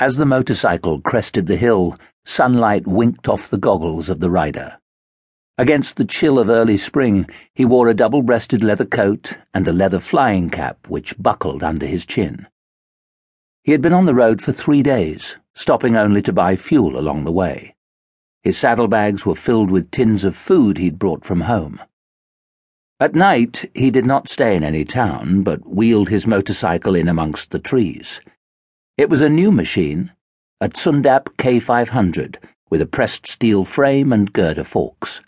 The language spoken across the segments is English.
As the motorcycle crested the hill, sunlight winked off the goggles of the rider. Against the chill of early spring, he wore a double breasted leather coat and a leather flying cap which buckled under his chin. He had been on the road for three days, stopping only to buy fuel along the way. His saddlebags were filled with tins of food he'd brought from home. At night, he did not stay in any town, but wheeled his motorcycle in amongst the trees. It was a new machine, a Zündapp K500, with a pressed steel frame and girder forks.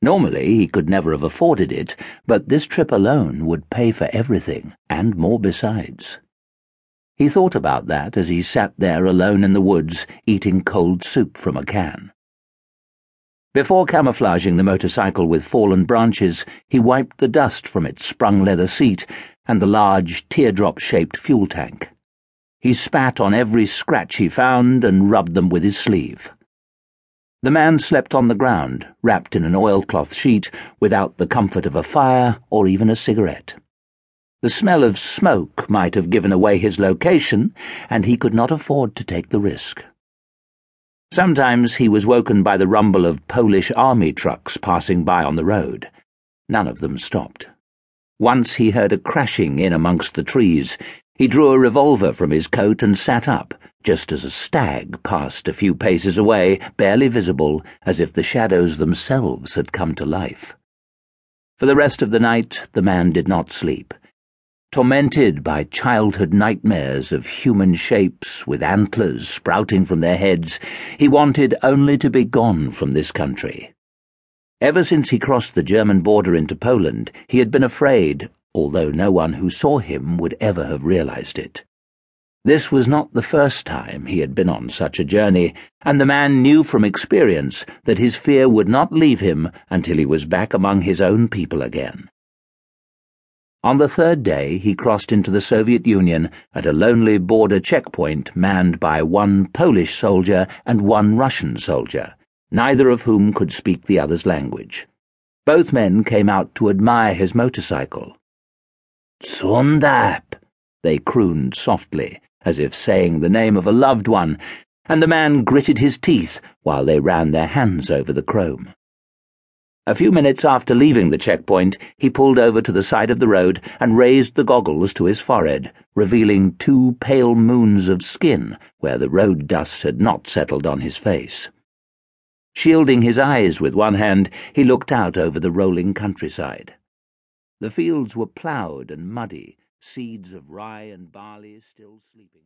Normally, he could never have afforded it, but this trip alone would pay for everything, and more besides. He thought about that as he sat there alone in the woods, eating cold soup from a can. Before camouflaging the motorcycle with fallen branches, he wiped the dust from its sprung leather seat and the large, teardrop shaped fuel tank. He spat on every scratch he found and rubbed them with his sleeve. The man slept on the ground, wrapped in an oilcloth sheet, without the comfort of a fire or even a cigarette. The smell of smoke might have given away his location, and he could not afford to take the risk. Sometimes he was woken by the rumble of Polish army trucks passing by on the road. None of them stopped. Once he heard a crashing in amongst the trees. He drew a revolver from his coat and sat up, just as a stag passed a few paces away, barely visible, as if the shadows themselves had come to life. For the rest of the night, the man did not sleep. Tormented by childhood nightmares of human shapes with antlers sprouting from their heads, he wanted only to be gone from this country. Ever since he crossed the German border into Poland, he had been afraid although no one who saw him would ever have realized it. This was not the first time he had been on such a journey, and the man knew from experience that his fear would not leave him until he was back among his own people again. On the third day, he crossed into the Soviet Union at a lonely border checkpoint manned by one Polish soldier and one Russian soldier, neither of whom could speak the other's language. Both men came out to admire his motorcycle. Zündapp, they crooned softly, as if saying the name of a loved one, and the man gritted his teeth while they ran their hands over the chrome. A few minutes after leaving the checkpoint, he pulled over to the side of the road and raised the goggles to his forehead, revealing two pale moons of skin where the road dust had not settled on his face. Shielding his eyes with one hand, he looked out over the rolling countryside. The fields were ploughed and muddy, seeds of rye and barley still sleeping.